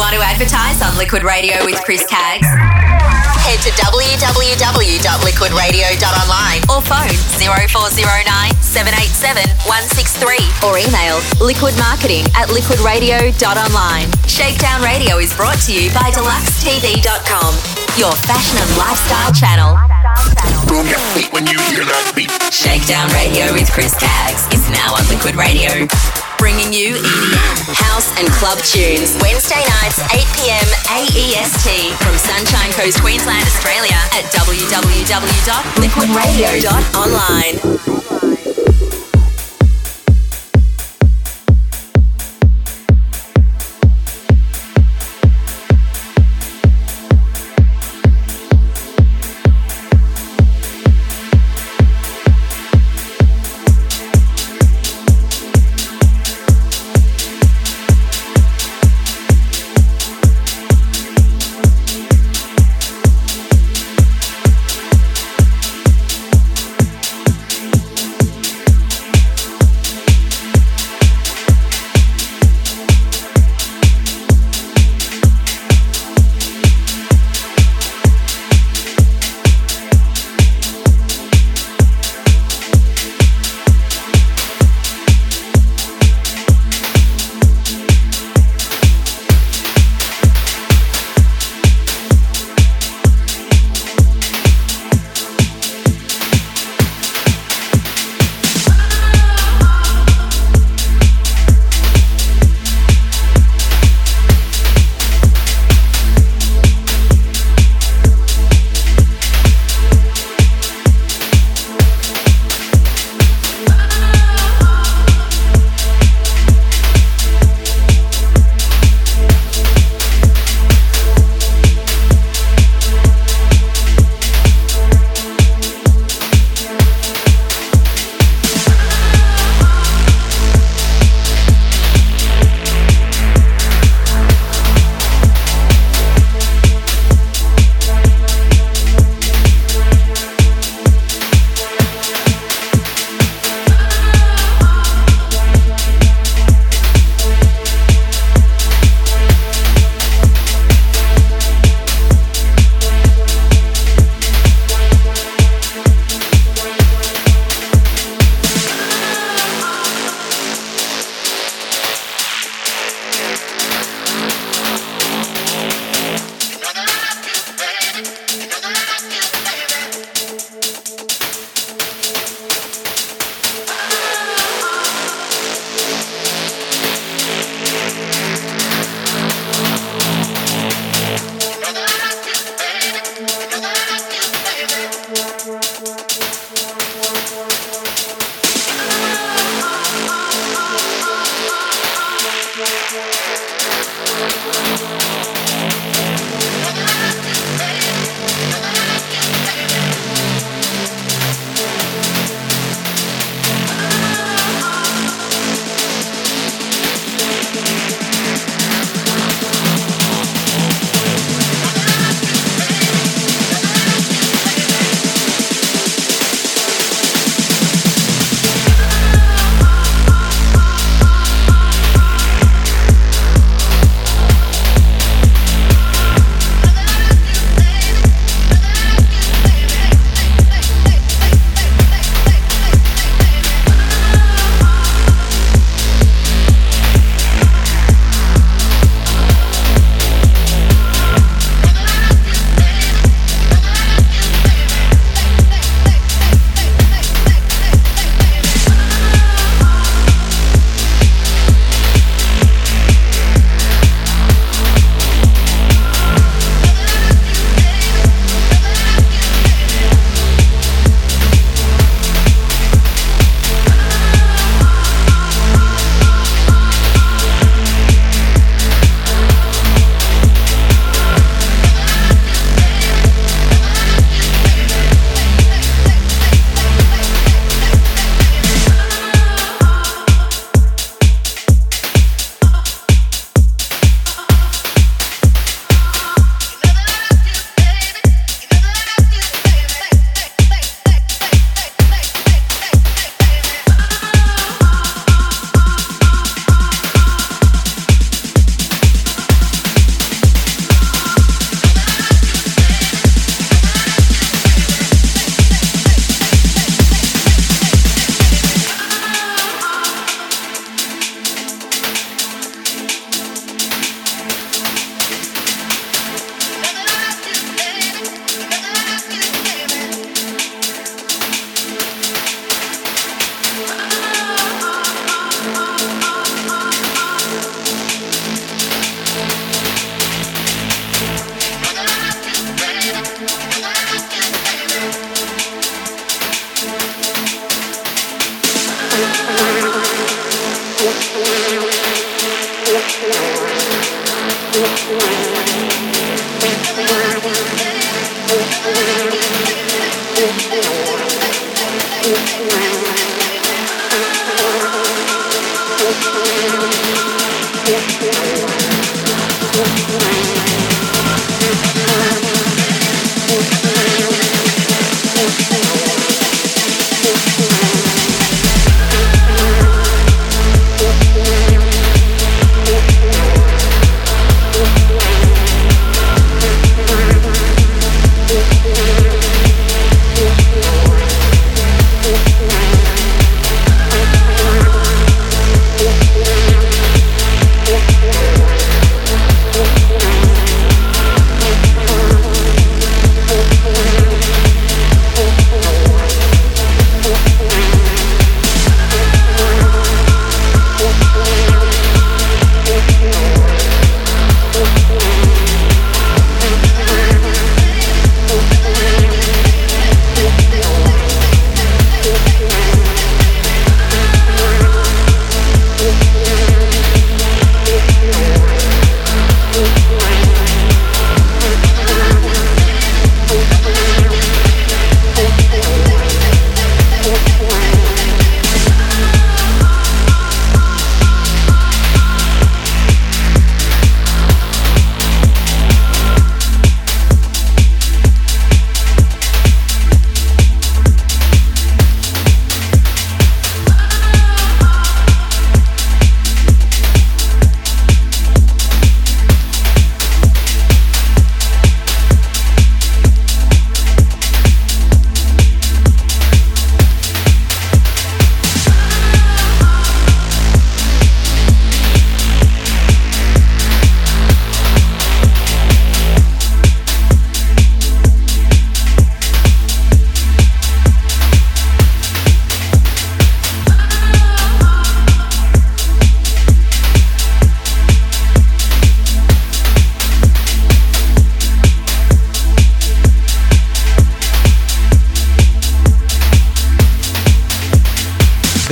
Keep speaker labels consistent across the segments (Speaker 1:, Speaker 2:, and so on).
Speaker 1: Want to advertise on Liquid Radio with Chris Caggs? Head to www.liquidradio.online or phone 0409 787 163 or email liquidmarketing at liquidradio.online. Shakedown Radio is brought to you by deluxetv.com, your fashion and lifestyle channel.
Speaker 2: Boom your feet when you hear that beat.
Speaker 1: Shakedown Radio with Chris Caggs is now on Liquid Radio bringing you EDM, house and club tunes. Wednesday nights, 8 p.m. AEST from Sunshine Coast, Queensland, Australia at www.liquidradio.online.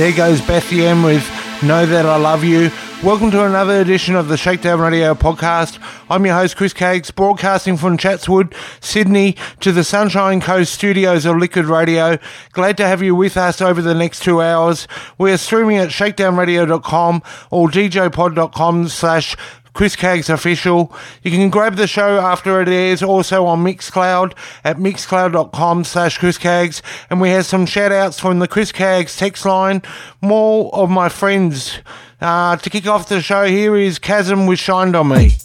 Speaker 3: There goes Beth Yen with Know That I Love You. Welcome to another edition of the Shakedown Radio podcast. I'm your host, Chris Caggs, broadcasting from Chatswood, Sydney, to the Sunshine Coast studios of Liquid Radio. Glad to have you with us over the next two hours. We are streaming at shakedownradio.com or djpod.com slash Chris Caggs official. You can grab the show after it airs also on Mixcloud at mixcloud.com slash Chris Caggs. And we have some shout outs from the Chris Caggs text line. More of my friends. Uh, to kick off the show, here is Cassimm with Shined on Me.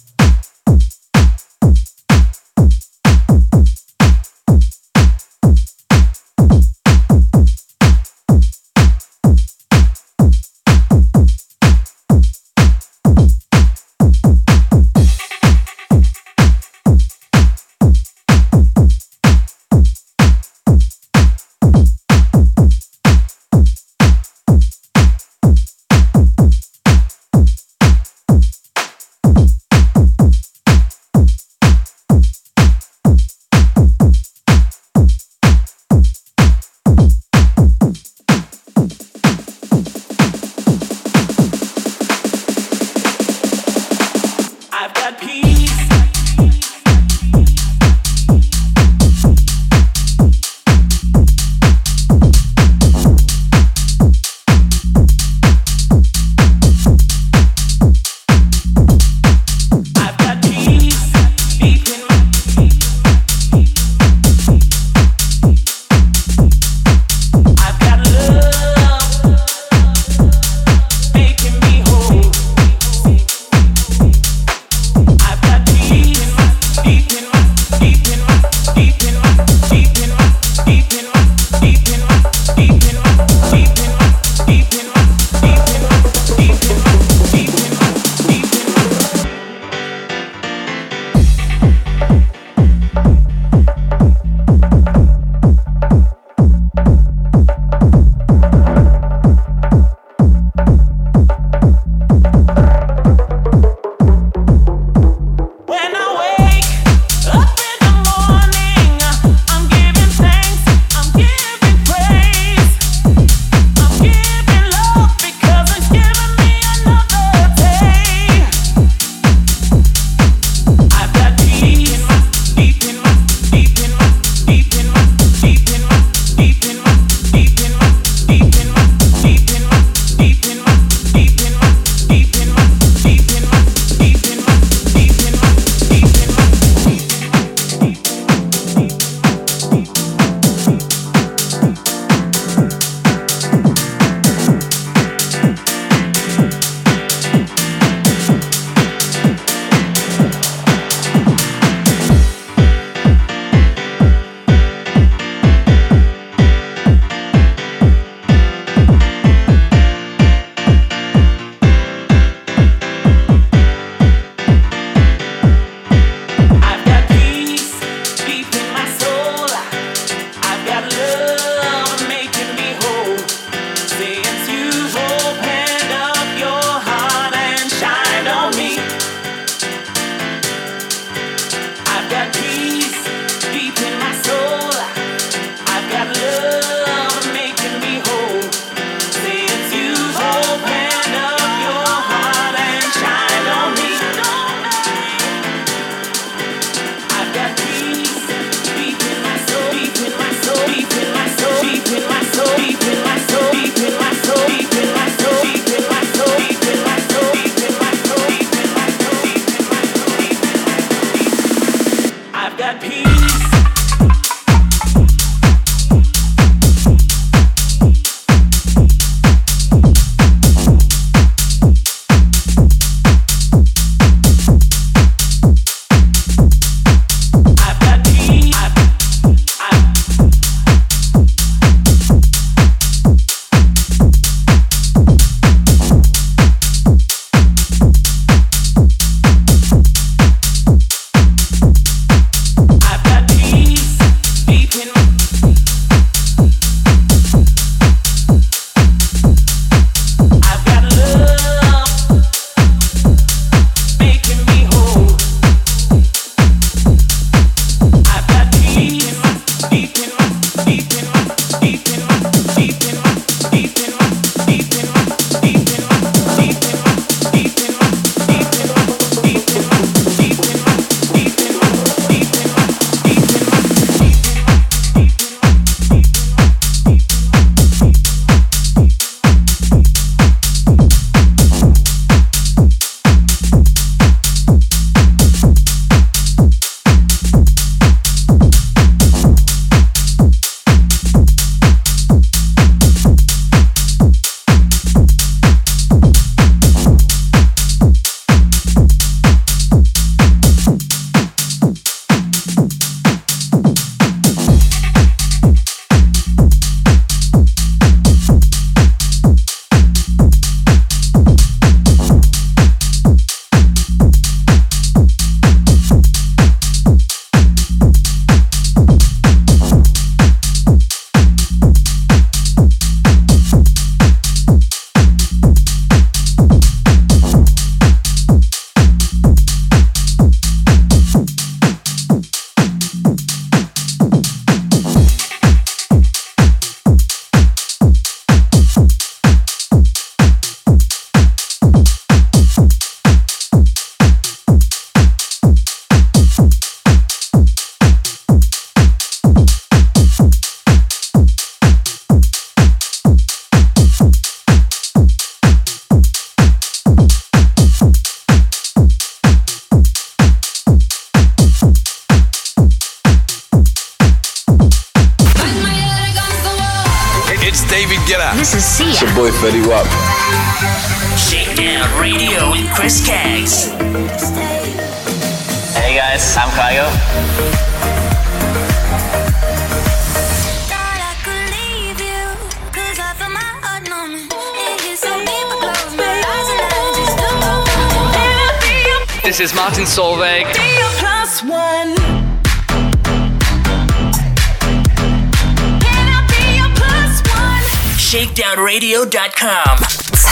Speaker 4: ShakedownRadio.com.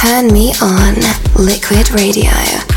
Speaker 5: Turn me on. Liquid Radio.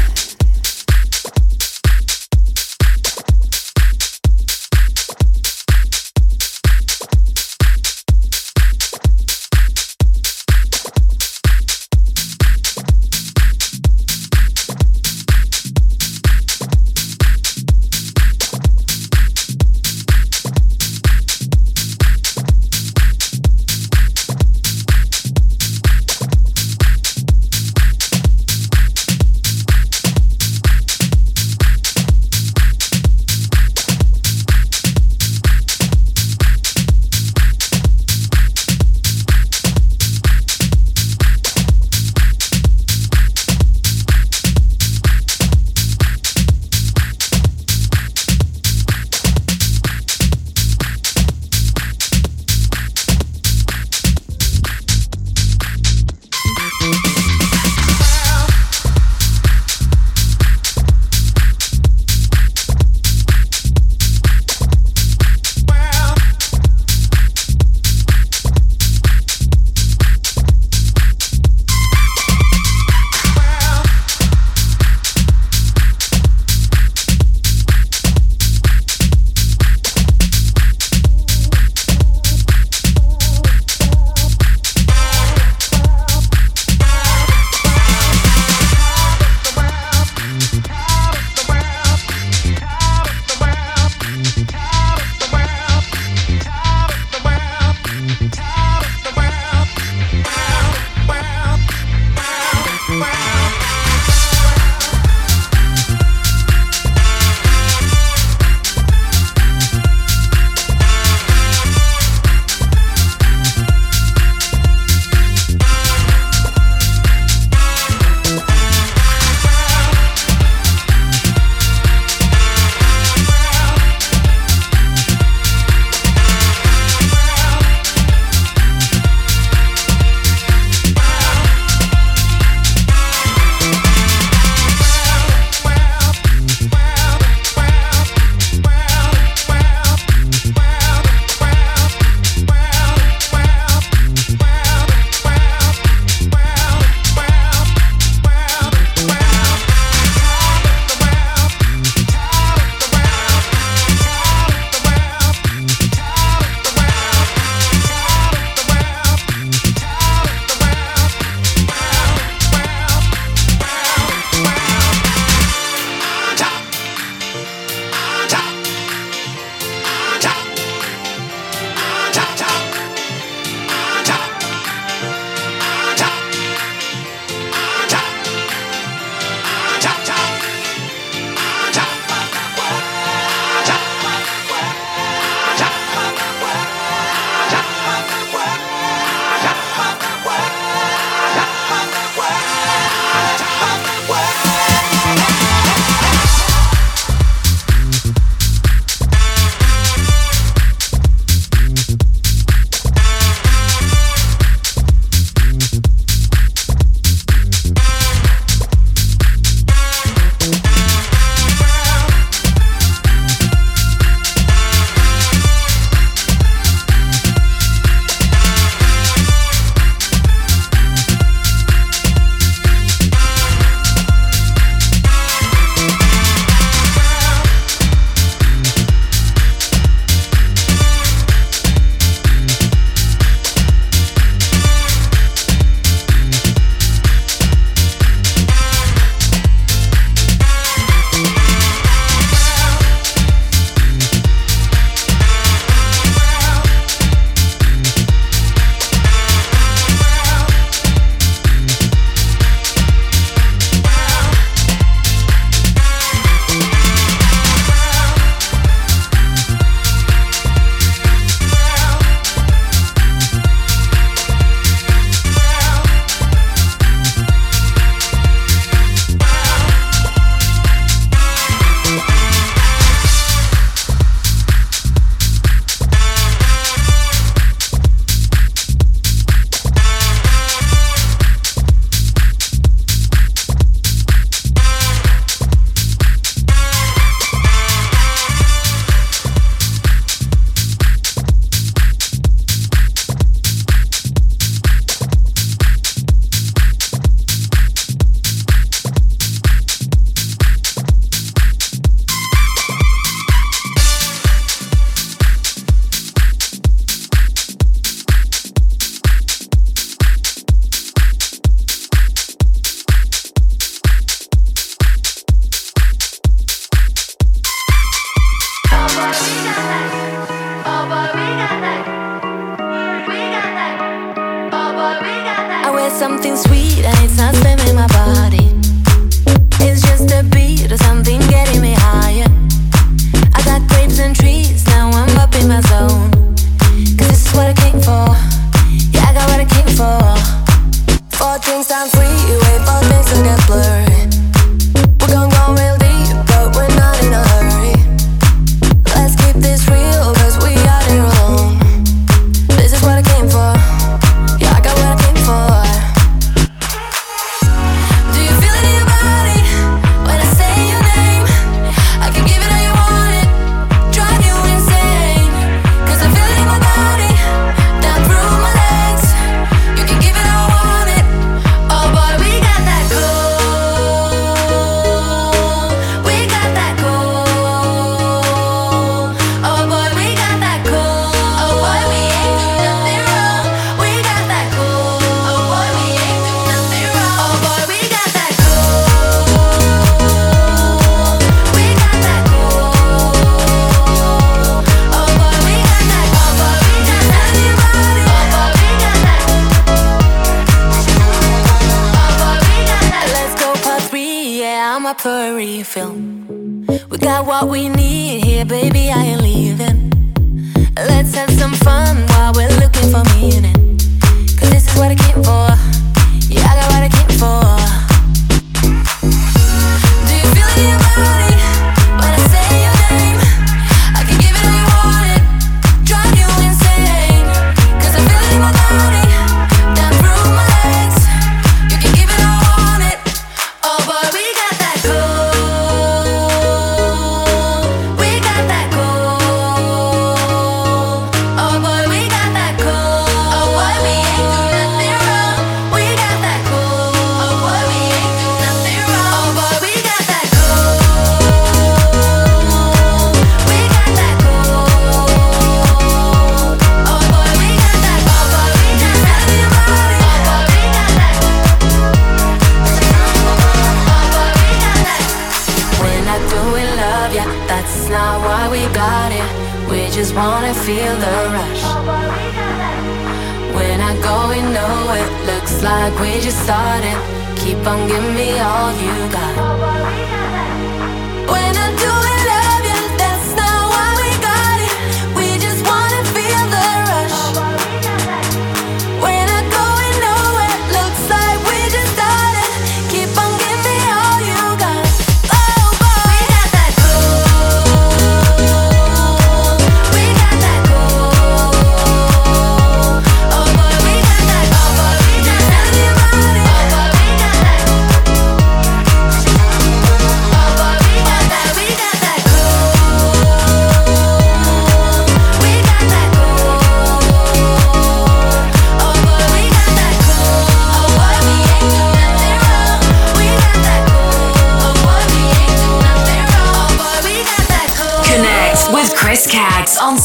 Speaker 6: started. Keep on giving me all you got.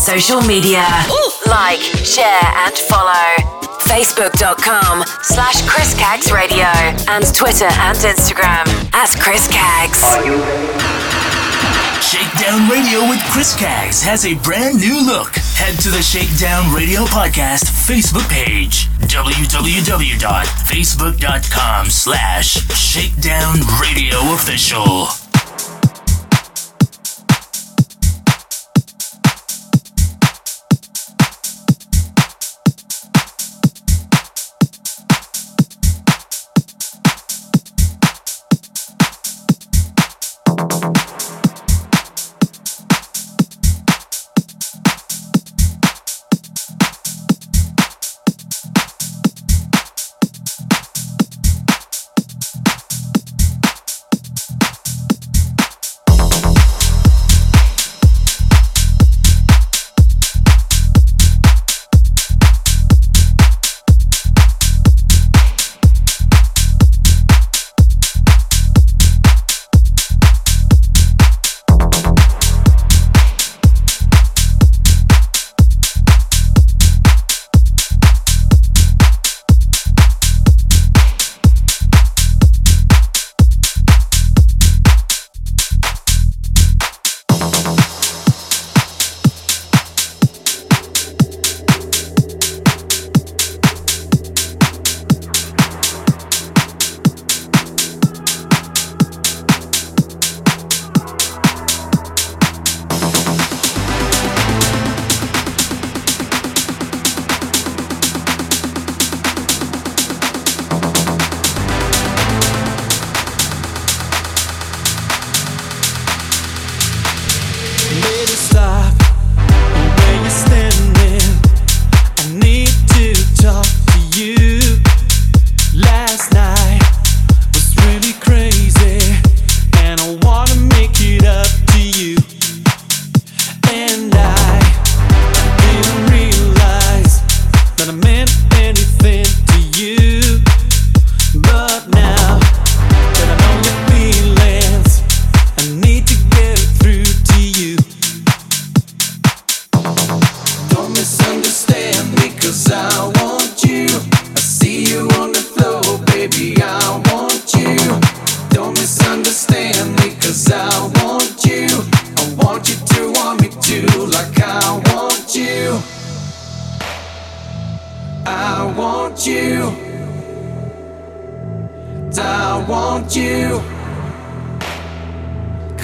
Speaker 1: social media. Ooh. Like, share, and follow. Facebook.com slash Chris Caggs Radio and Twitter and Instagram as Chris Caggs.
Speaker 4: Shakedown Radio with Chris Caggs has a brand new look. Head to the Shakedown Radio Podcast Facebook page www.facebook.com slash Shakedown Radio Official.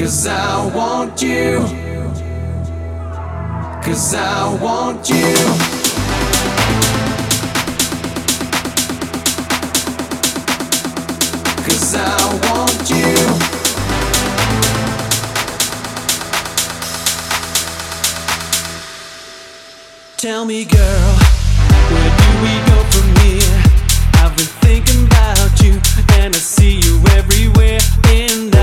Speaker 7: Cause I want you. Cause I want you. Cause I want you. Tell me, girl, where do we go from here? I've been thinking about you, and I see you everywhere. And I,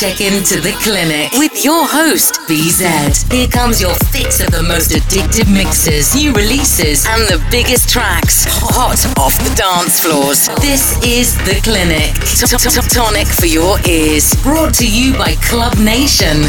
Speaker 7: to
Speaker 5: check into the clinic with your host, BZ. Here comes your fix of the most addictive mixes, new releases, and the biggest tracks hot off the dance floors. This is The Clinic. Tonic for your ears. Brought to you by Club Nation.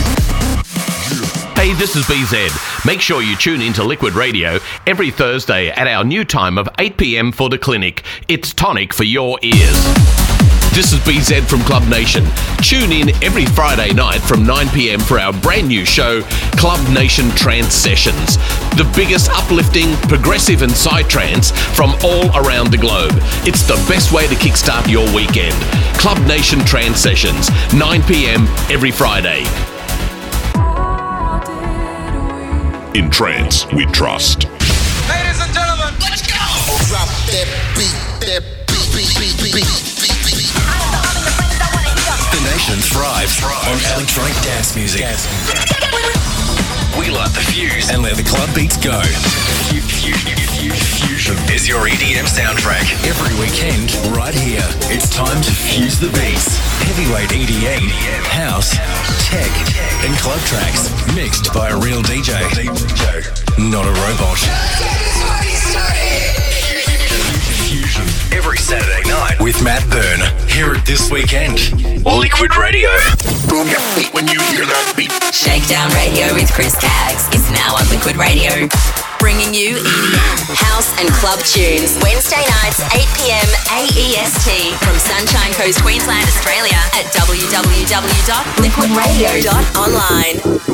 Speaker 8: Hey, this is BZ. Make sure you tune into Liquid Radio every Thursday at our new time of 8 pm for the clinic. It's tonic for your ears. This is BZ from Club Nation. Tune in every Friday night from 9 pm for our brand new show, Club Nation Trance Sessions. The biggest uplifting, progressive, and psytrance from all around the globe. It's the best way to kickstart your weekend. Club Nation Trance Sessions, 9 pm every Friday.
Speaker 2: In trance, we trust.
Speaker 7: Ladies and gentlemen, let's go!
Speaker 2: Drop that beat, that beat, beat, beat, beat, beat, beat, beat.
Speaker 9: The thrives on electronic dance music. We light the fuse and let the club beats go. Fusion is your EDM soundtrack. Every weekend, right here. It's time to fuse the beats. Heavyweight EDM, house, tech, and club tracks. Mixed by a real DJ. Not a robot. Every Saturday night with Matt Byrne. Hear it this weekend. Liquid Radio.
Speaker 2: When you hear that beat.
Speaker 1: Shakedown Radio with Chris Caggs is now on Liquid Radio. Bringing you EDM, house and club tunes. Wednesday nights, 8 p.m. AEST from Sunshine Coast, Queensland, Australia at www.liquidradio.online.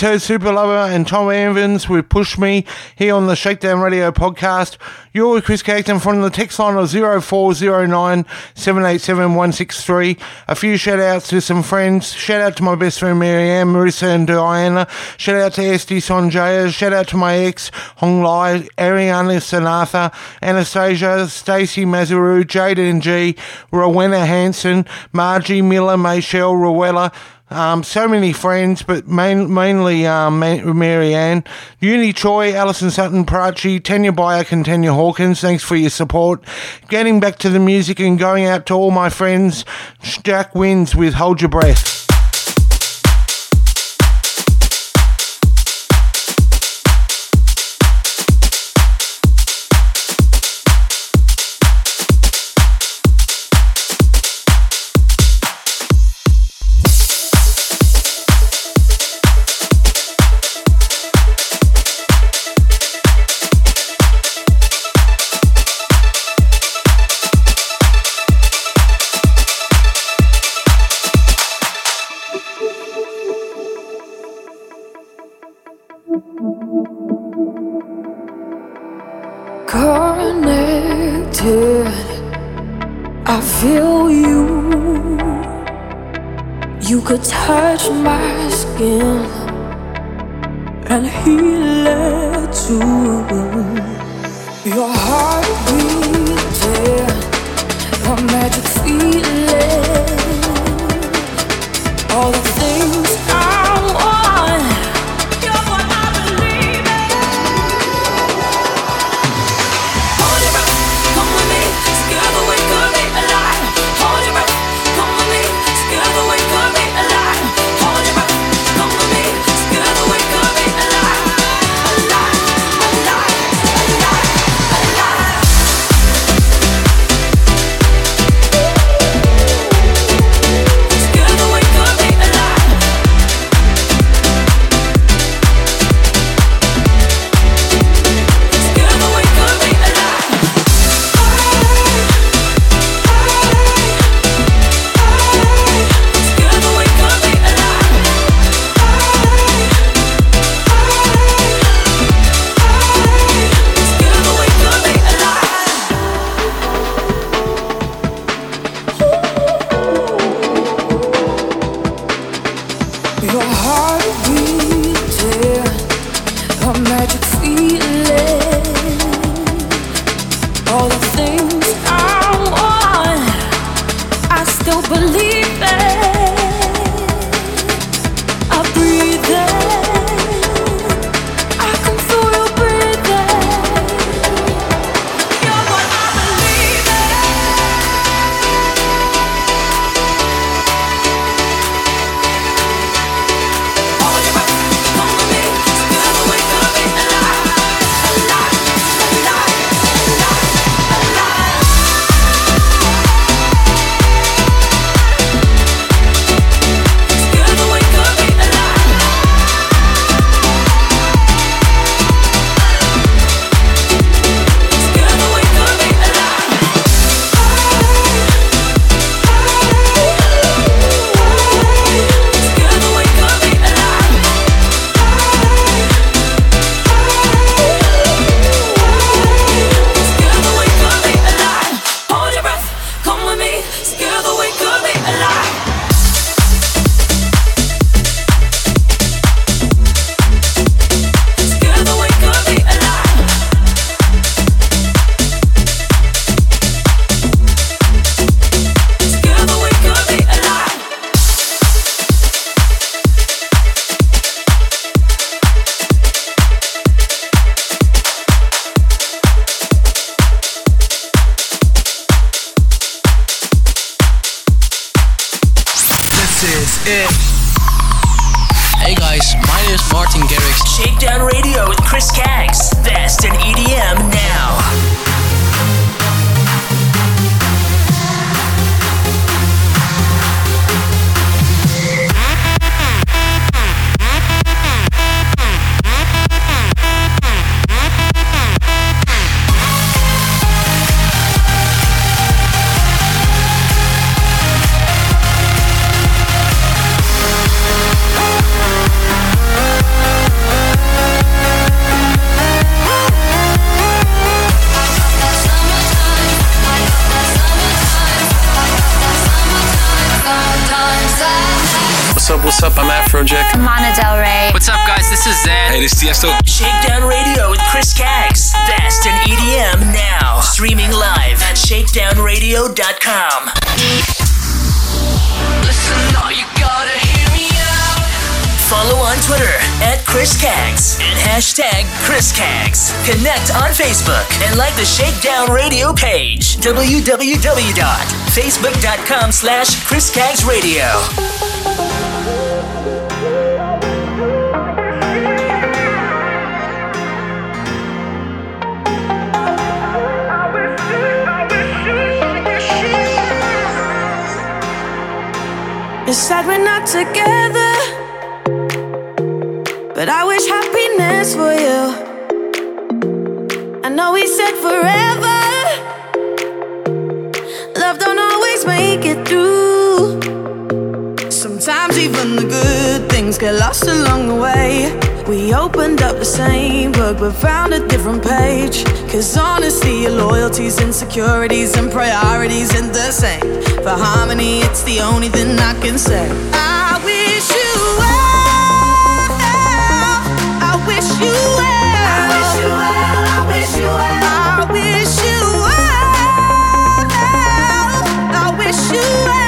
Speaker 3: Superlover and Tom Evans with Push Me here on the Shakedown Radio podcast. You're with Chris Cagton from the text line of 0409 787 163. A few shout outs to some friends. Shout out to my best friend Marianne, Marissa and Diana. Shout out to Esty Sonjaya. Shout out to my ex, Hong Lai, Ariana Sanatha, Anastasia, Stacey Mazaru, Jaden G, Rowena Hanson, Margie Miller, Michelle Rowella, um, so many friends, but main, mainly um, Mary Ann, Uni Choi, Alison Sutton, Prachi, Tanya Byack, and Tanya Hawkins. Thanks for your support. Getting back to the music and going out to all my friends. Jack Wins with Hold Your Breath.
Speaker 10: You could touch my skin and heal it too. Your heart beating, a magic feeling. All the things I
Speaker 4: shakedownradio.com.
Speaker 11: Listen, you gotta hear me out.
Speaker 4: Follow on Twitter at Chris Caggs and hashtag Chris Caggs. Connect on Facebook and like the Shakedown Radio page. www.facebook.com slash Chris Caggs Radio.
Speaker 12: Sad we're not together, but I wish happiness for you. I know we said forever. Love don't always make it through. Sometimes even the good things get lost along the way. We opened up the same book but found a different page. Cause honesty, your loyalties, insecurities, and priorities ain't the same. For harmony, it's the only thing I can say. I wish you well. I wish you well. I wish you well. I wish you well. I wish you well. I wish you well.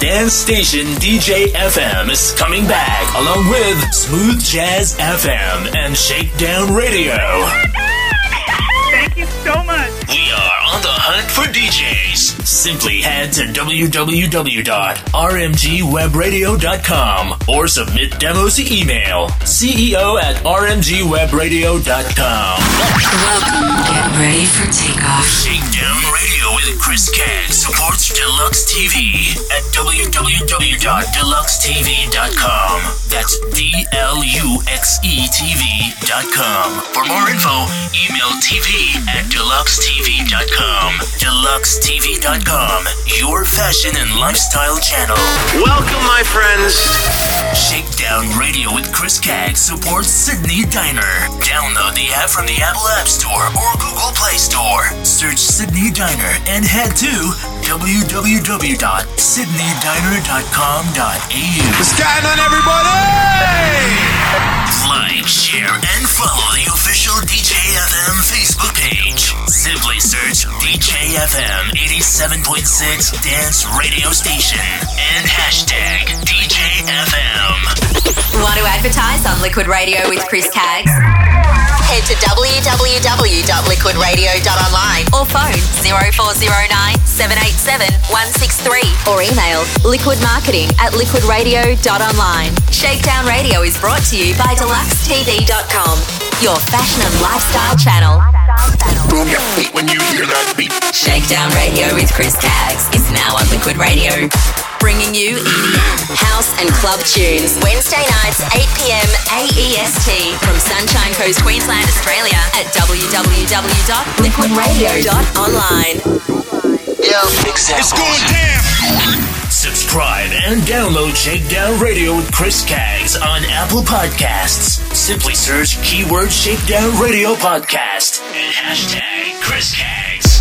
Speaker 4: Dance station DJ FM is coming back along with Smooth Jazz FM and Shakedown Radio.
Speaker 13: Thank you so much.
Speaker 4: We are on the hunt for DJs. Simply head to www.rmgwebradio.com or submit demos to email ceo at rmgwebradio.com.
Speaker 5: Welcome. Get ready for takeoff.
Speaker 4: Shakedown www.deluxetv.com. That's D-L-U-X-E TV.com. For more info, email TV at deluxetv.com. Deluxetv.com, your fashion and lifestyle channel.
Speaker 14: Welcome, my friends.
Speaker 4: Shakedown Radio with Chris Caggs supports Sydney Diner. Download the app from the Apple App Store or Google Play Store. Search Sydney Diner and head to www.sydneydiner.com.au.
Speaker 14: What's going on, everybody?
Speaker 4: Like, share, and follow the official DJFM Facebook page. Simply search DJFM 87.6 Dance Radio Station and hashtag DJFM.
Speaker 1: Want to advertise on Liquid Radio with Chris Caggs? Head to www.liquidradio.online or phone 0409 787 163 or email liquidmarketing at liquidradio.online. Shakedown Radio is brought to you by deluxetv.com, your fashion and lifestyle channel.
Speaker 2: Boom your feet when you hear that beat.
Speaker 1: Shakedown Radio with Chris Caggs is now on Liquid Radio. Bringing you EDM, house and club tunes. Wednesday nights, 8 p.m. AEST from Sunshine Coast, Queensland, Australia at www.liquidradio.online.
Speaker 2: Yo, it's going down.
Speaker 4: Subscribe and download Shakedown Radio with Chris Caggs on Apple Podcasts. Simply search keyword Shakedown Radio Podcast and hashtag Chris Caggs.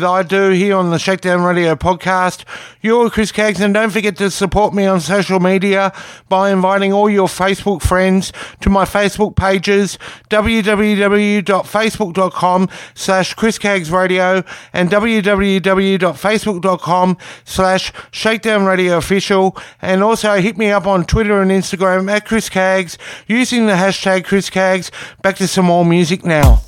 Speaker 3: With iDo here on the Shakedown Radio podcast. You're Chris Caggs, and don't forget to support me on social media by inviting all your Facebook friends to my Facebook pages, www.facebook.com slash Chris Radio and www.facebook.com slash Shakedown Radio Official. And also hit me up on Twitter and Instagram at Chris using the hashtag Chris. Back to some more music now.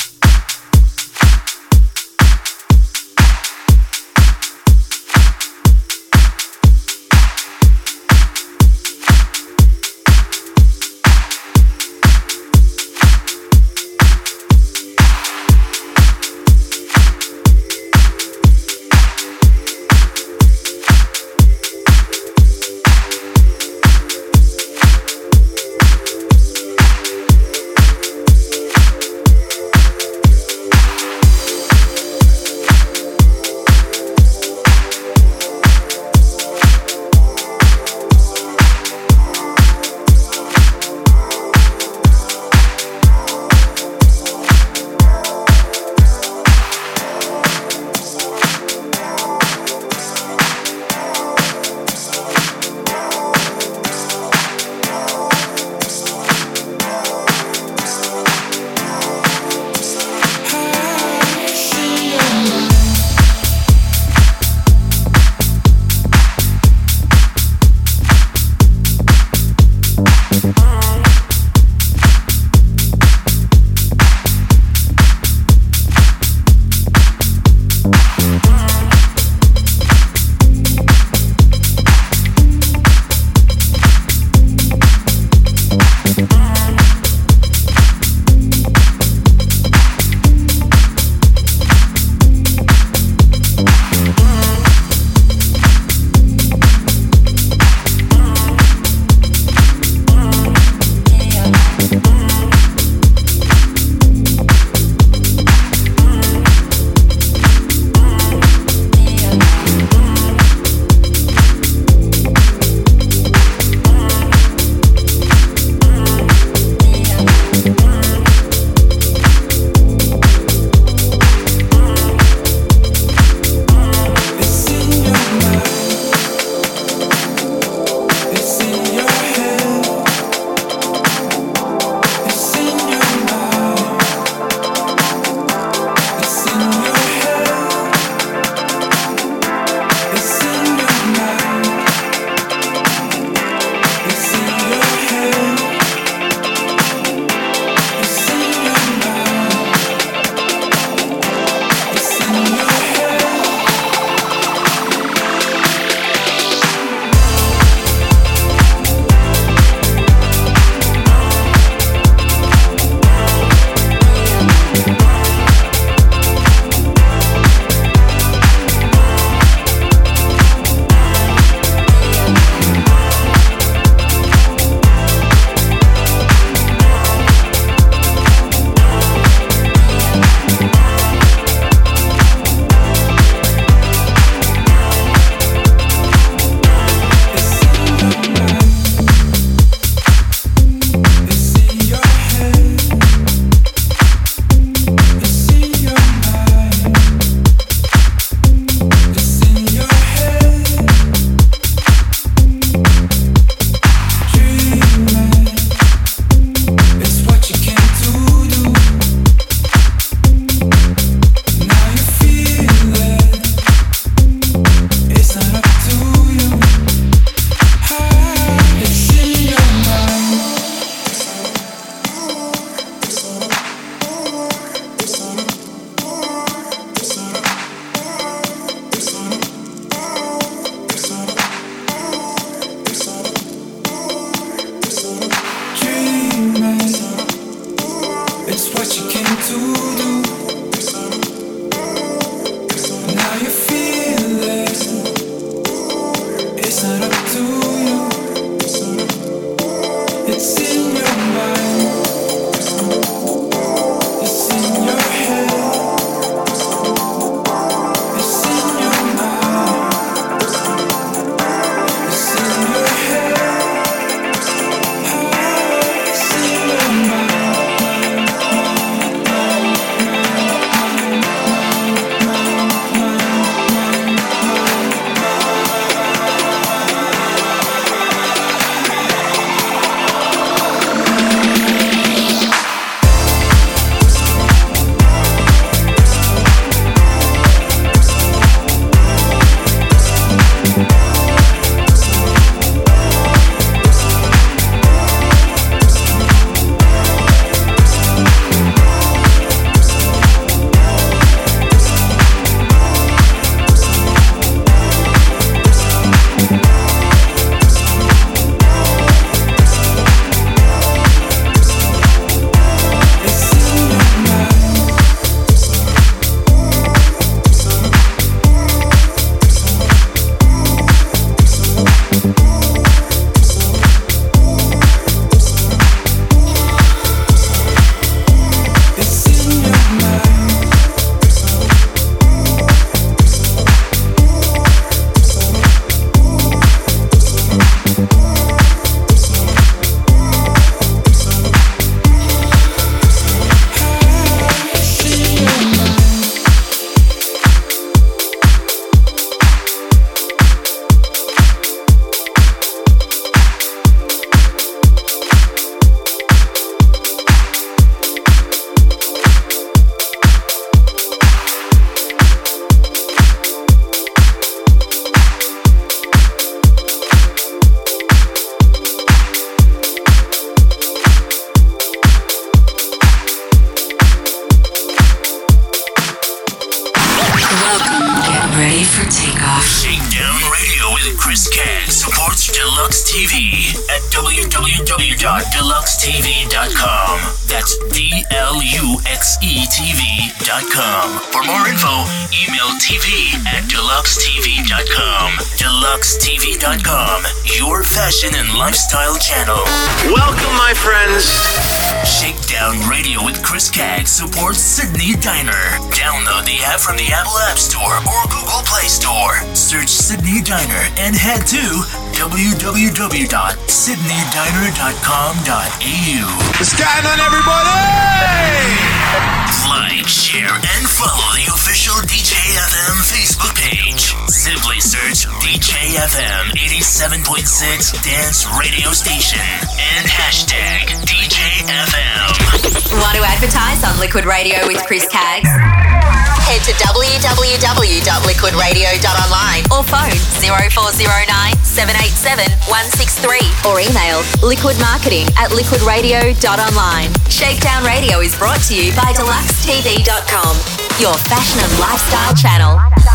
Speaker 4: www.sydneydiner.com.au.
Speaker 14: On, everybody?
Speaker 4: Like, share, and follow the official DJFM Facebook page. Simply search DJFM 87.6 Dance Radio Station and hashtag DJFM.
Speaker 1: Want to advertise on Liquid Radio with Chris Caggs? Head to www.liquidradio.online or phone 0409 787 163 or email liquidmarketing at liquidradio.online. Shakedown Radio is brought to you by deluxetv.com, your fashion and lifestyle channel.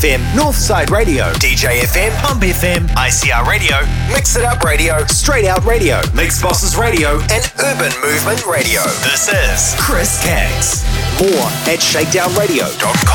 Speaker 9: FM, Northside Radio, DJ FM, Pump FM, ICR Radio, Mix It Up Radio, Straight Out Radio, Mix Bosses Radio, and Urban Movement Radio. This is Chris Caggs. More at shakedownradio.com.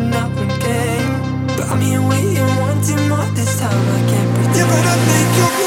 Speaker 15: now again. But I'm here waiting, wanting more this time. I can't pretend.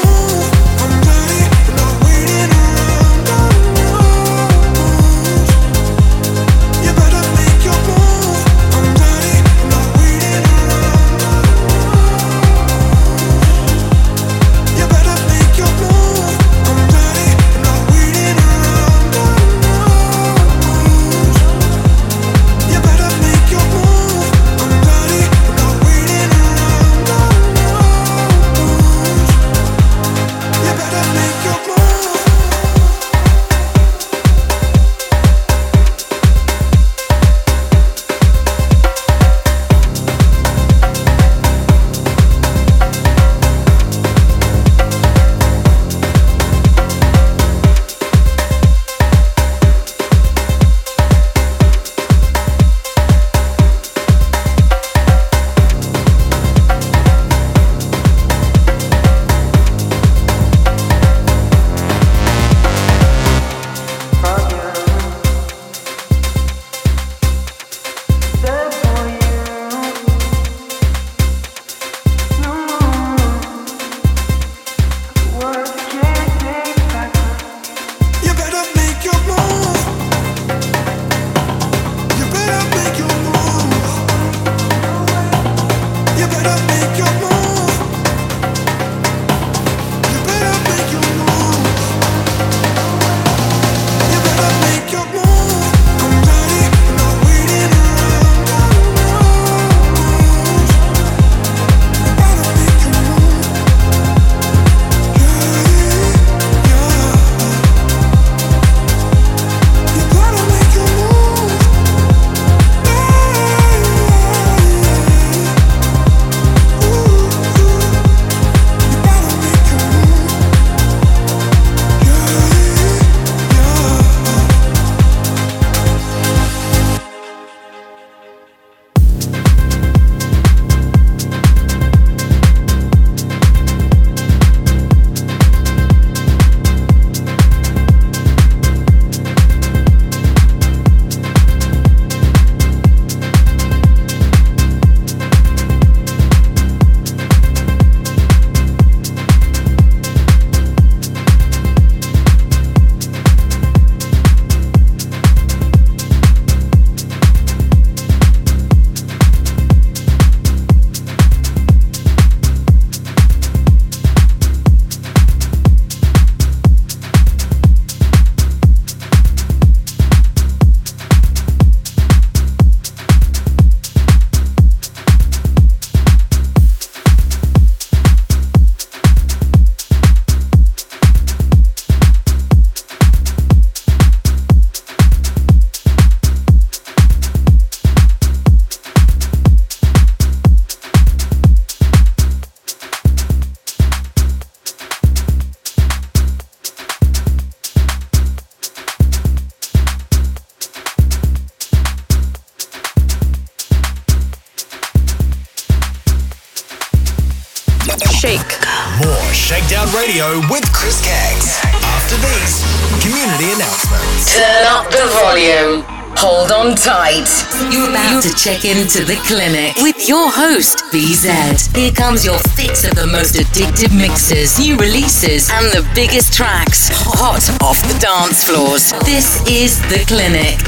Speaker 5: To check into the clinic with your host, BZ. Here comes your fix of the most addictive mixes, new releases, and the biggest tracks hot off the dance floors. This is The Clinic.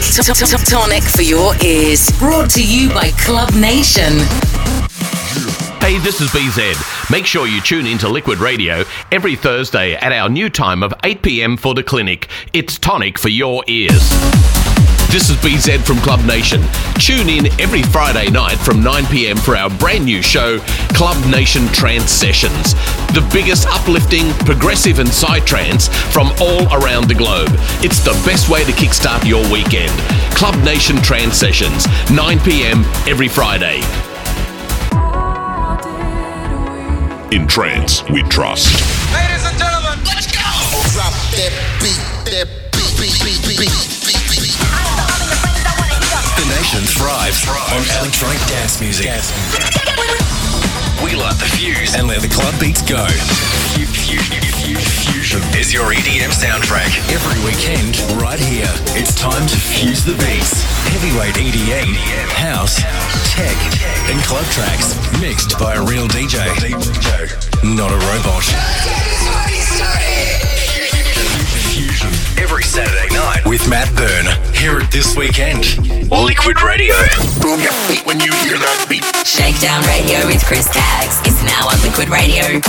Speaker 5: Tonic for your ears. Brought to you by Club Nation.
Speaker 8: Hey, this is BZ. Make sure you tune into Liquid Radio every Thursday at our new time of 8 pm for the clinic. It's tonic for your ears. This is BZ from Club Nation. Tune in every Friday night from 9 pm for our brand new show, Club Nation Trance Sessions. The biggest uplifting, progressive, and psytrance from all around the globe. It's the best way to kickstart your weekend. Club Nation Trance Sessions, 9 pm every Friday.
Speaker 16: In trance, we trust.
Speaker 2: Ladies and gentlemen, let's go. Drop that beat, that beat, beat, beat, beat, beat, beat, beat.
Speaker 9: Nation thrives on electronic dance music. We light the fuse and let the club beats go. Fusion is your EDM soundtrack. Every weekend, right here. It's time to fuse the beats. Heavyweight EDM, house, tech, and club tracks. Mixed by a real DJ. Not a robot. Fusion every Saturday night with Matt Byrne. here at this weekend. Liquid Radio.
Speaker 2: Boom your feet when you hear that beat.
Speaker 1: Shakedown Radio with Chris Caggs is now on Liquid Radio.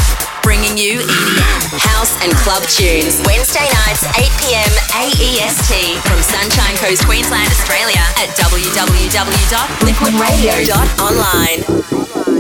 Speaker 1: Bringing you EDM, house and club tunes. Wednesday nights, 8 p.m. AEST from Sunshine Coast, Queensland, Australia at www.liquidradio.online.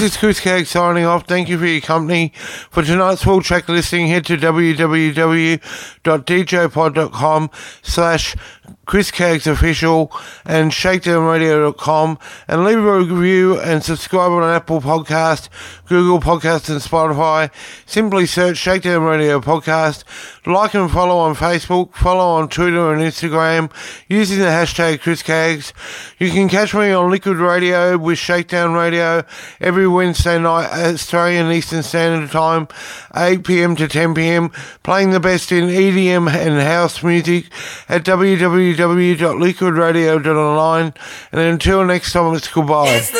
Speaker 3: This is Chris Caggs signing off. Thank you for your company. For tonight's full track listing, head to www.djpod.com slash Chris Caggs Official and ShakedownRadio.com and leave a review and subscribe on Apple Podcast, Google Podcast and Spotify. Simply search Shakedown Radio Podcast. Like and follow on Facebook, follow on Twitter and Instagram using the hashtag Chris Caggs. You can catch me on Liquid Radio with Shakedown Radio every Wednesday night at Australian Eastern Standard Time, 8pm to 10pm, playing the best in EDM and house music at www www.liquidradio.online. And until next time, it's goodbye.
Speaker 12: It's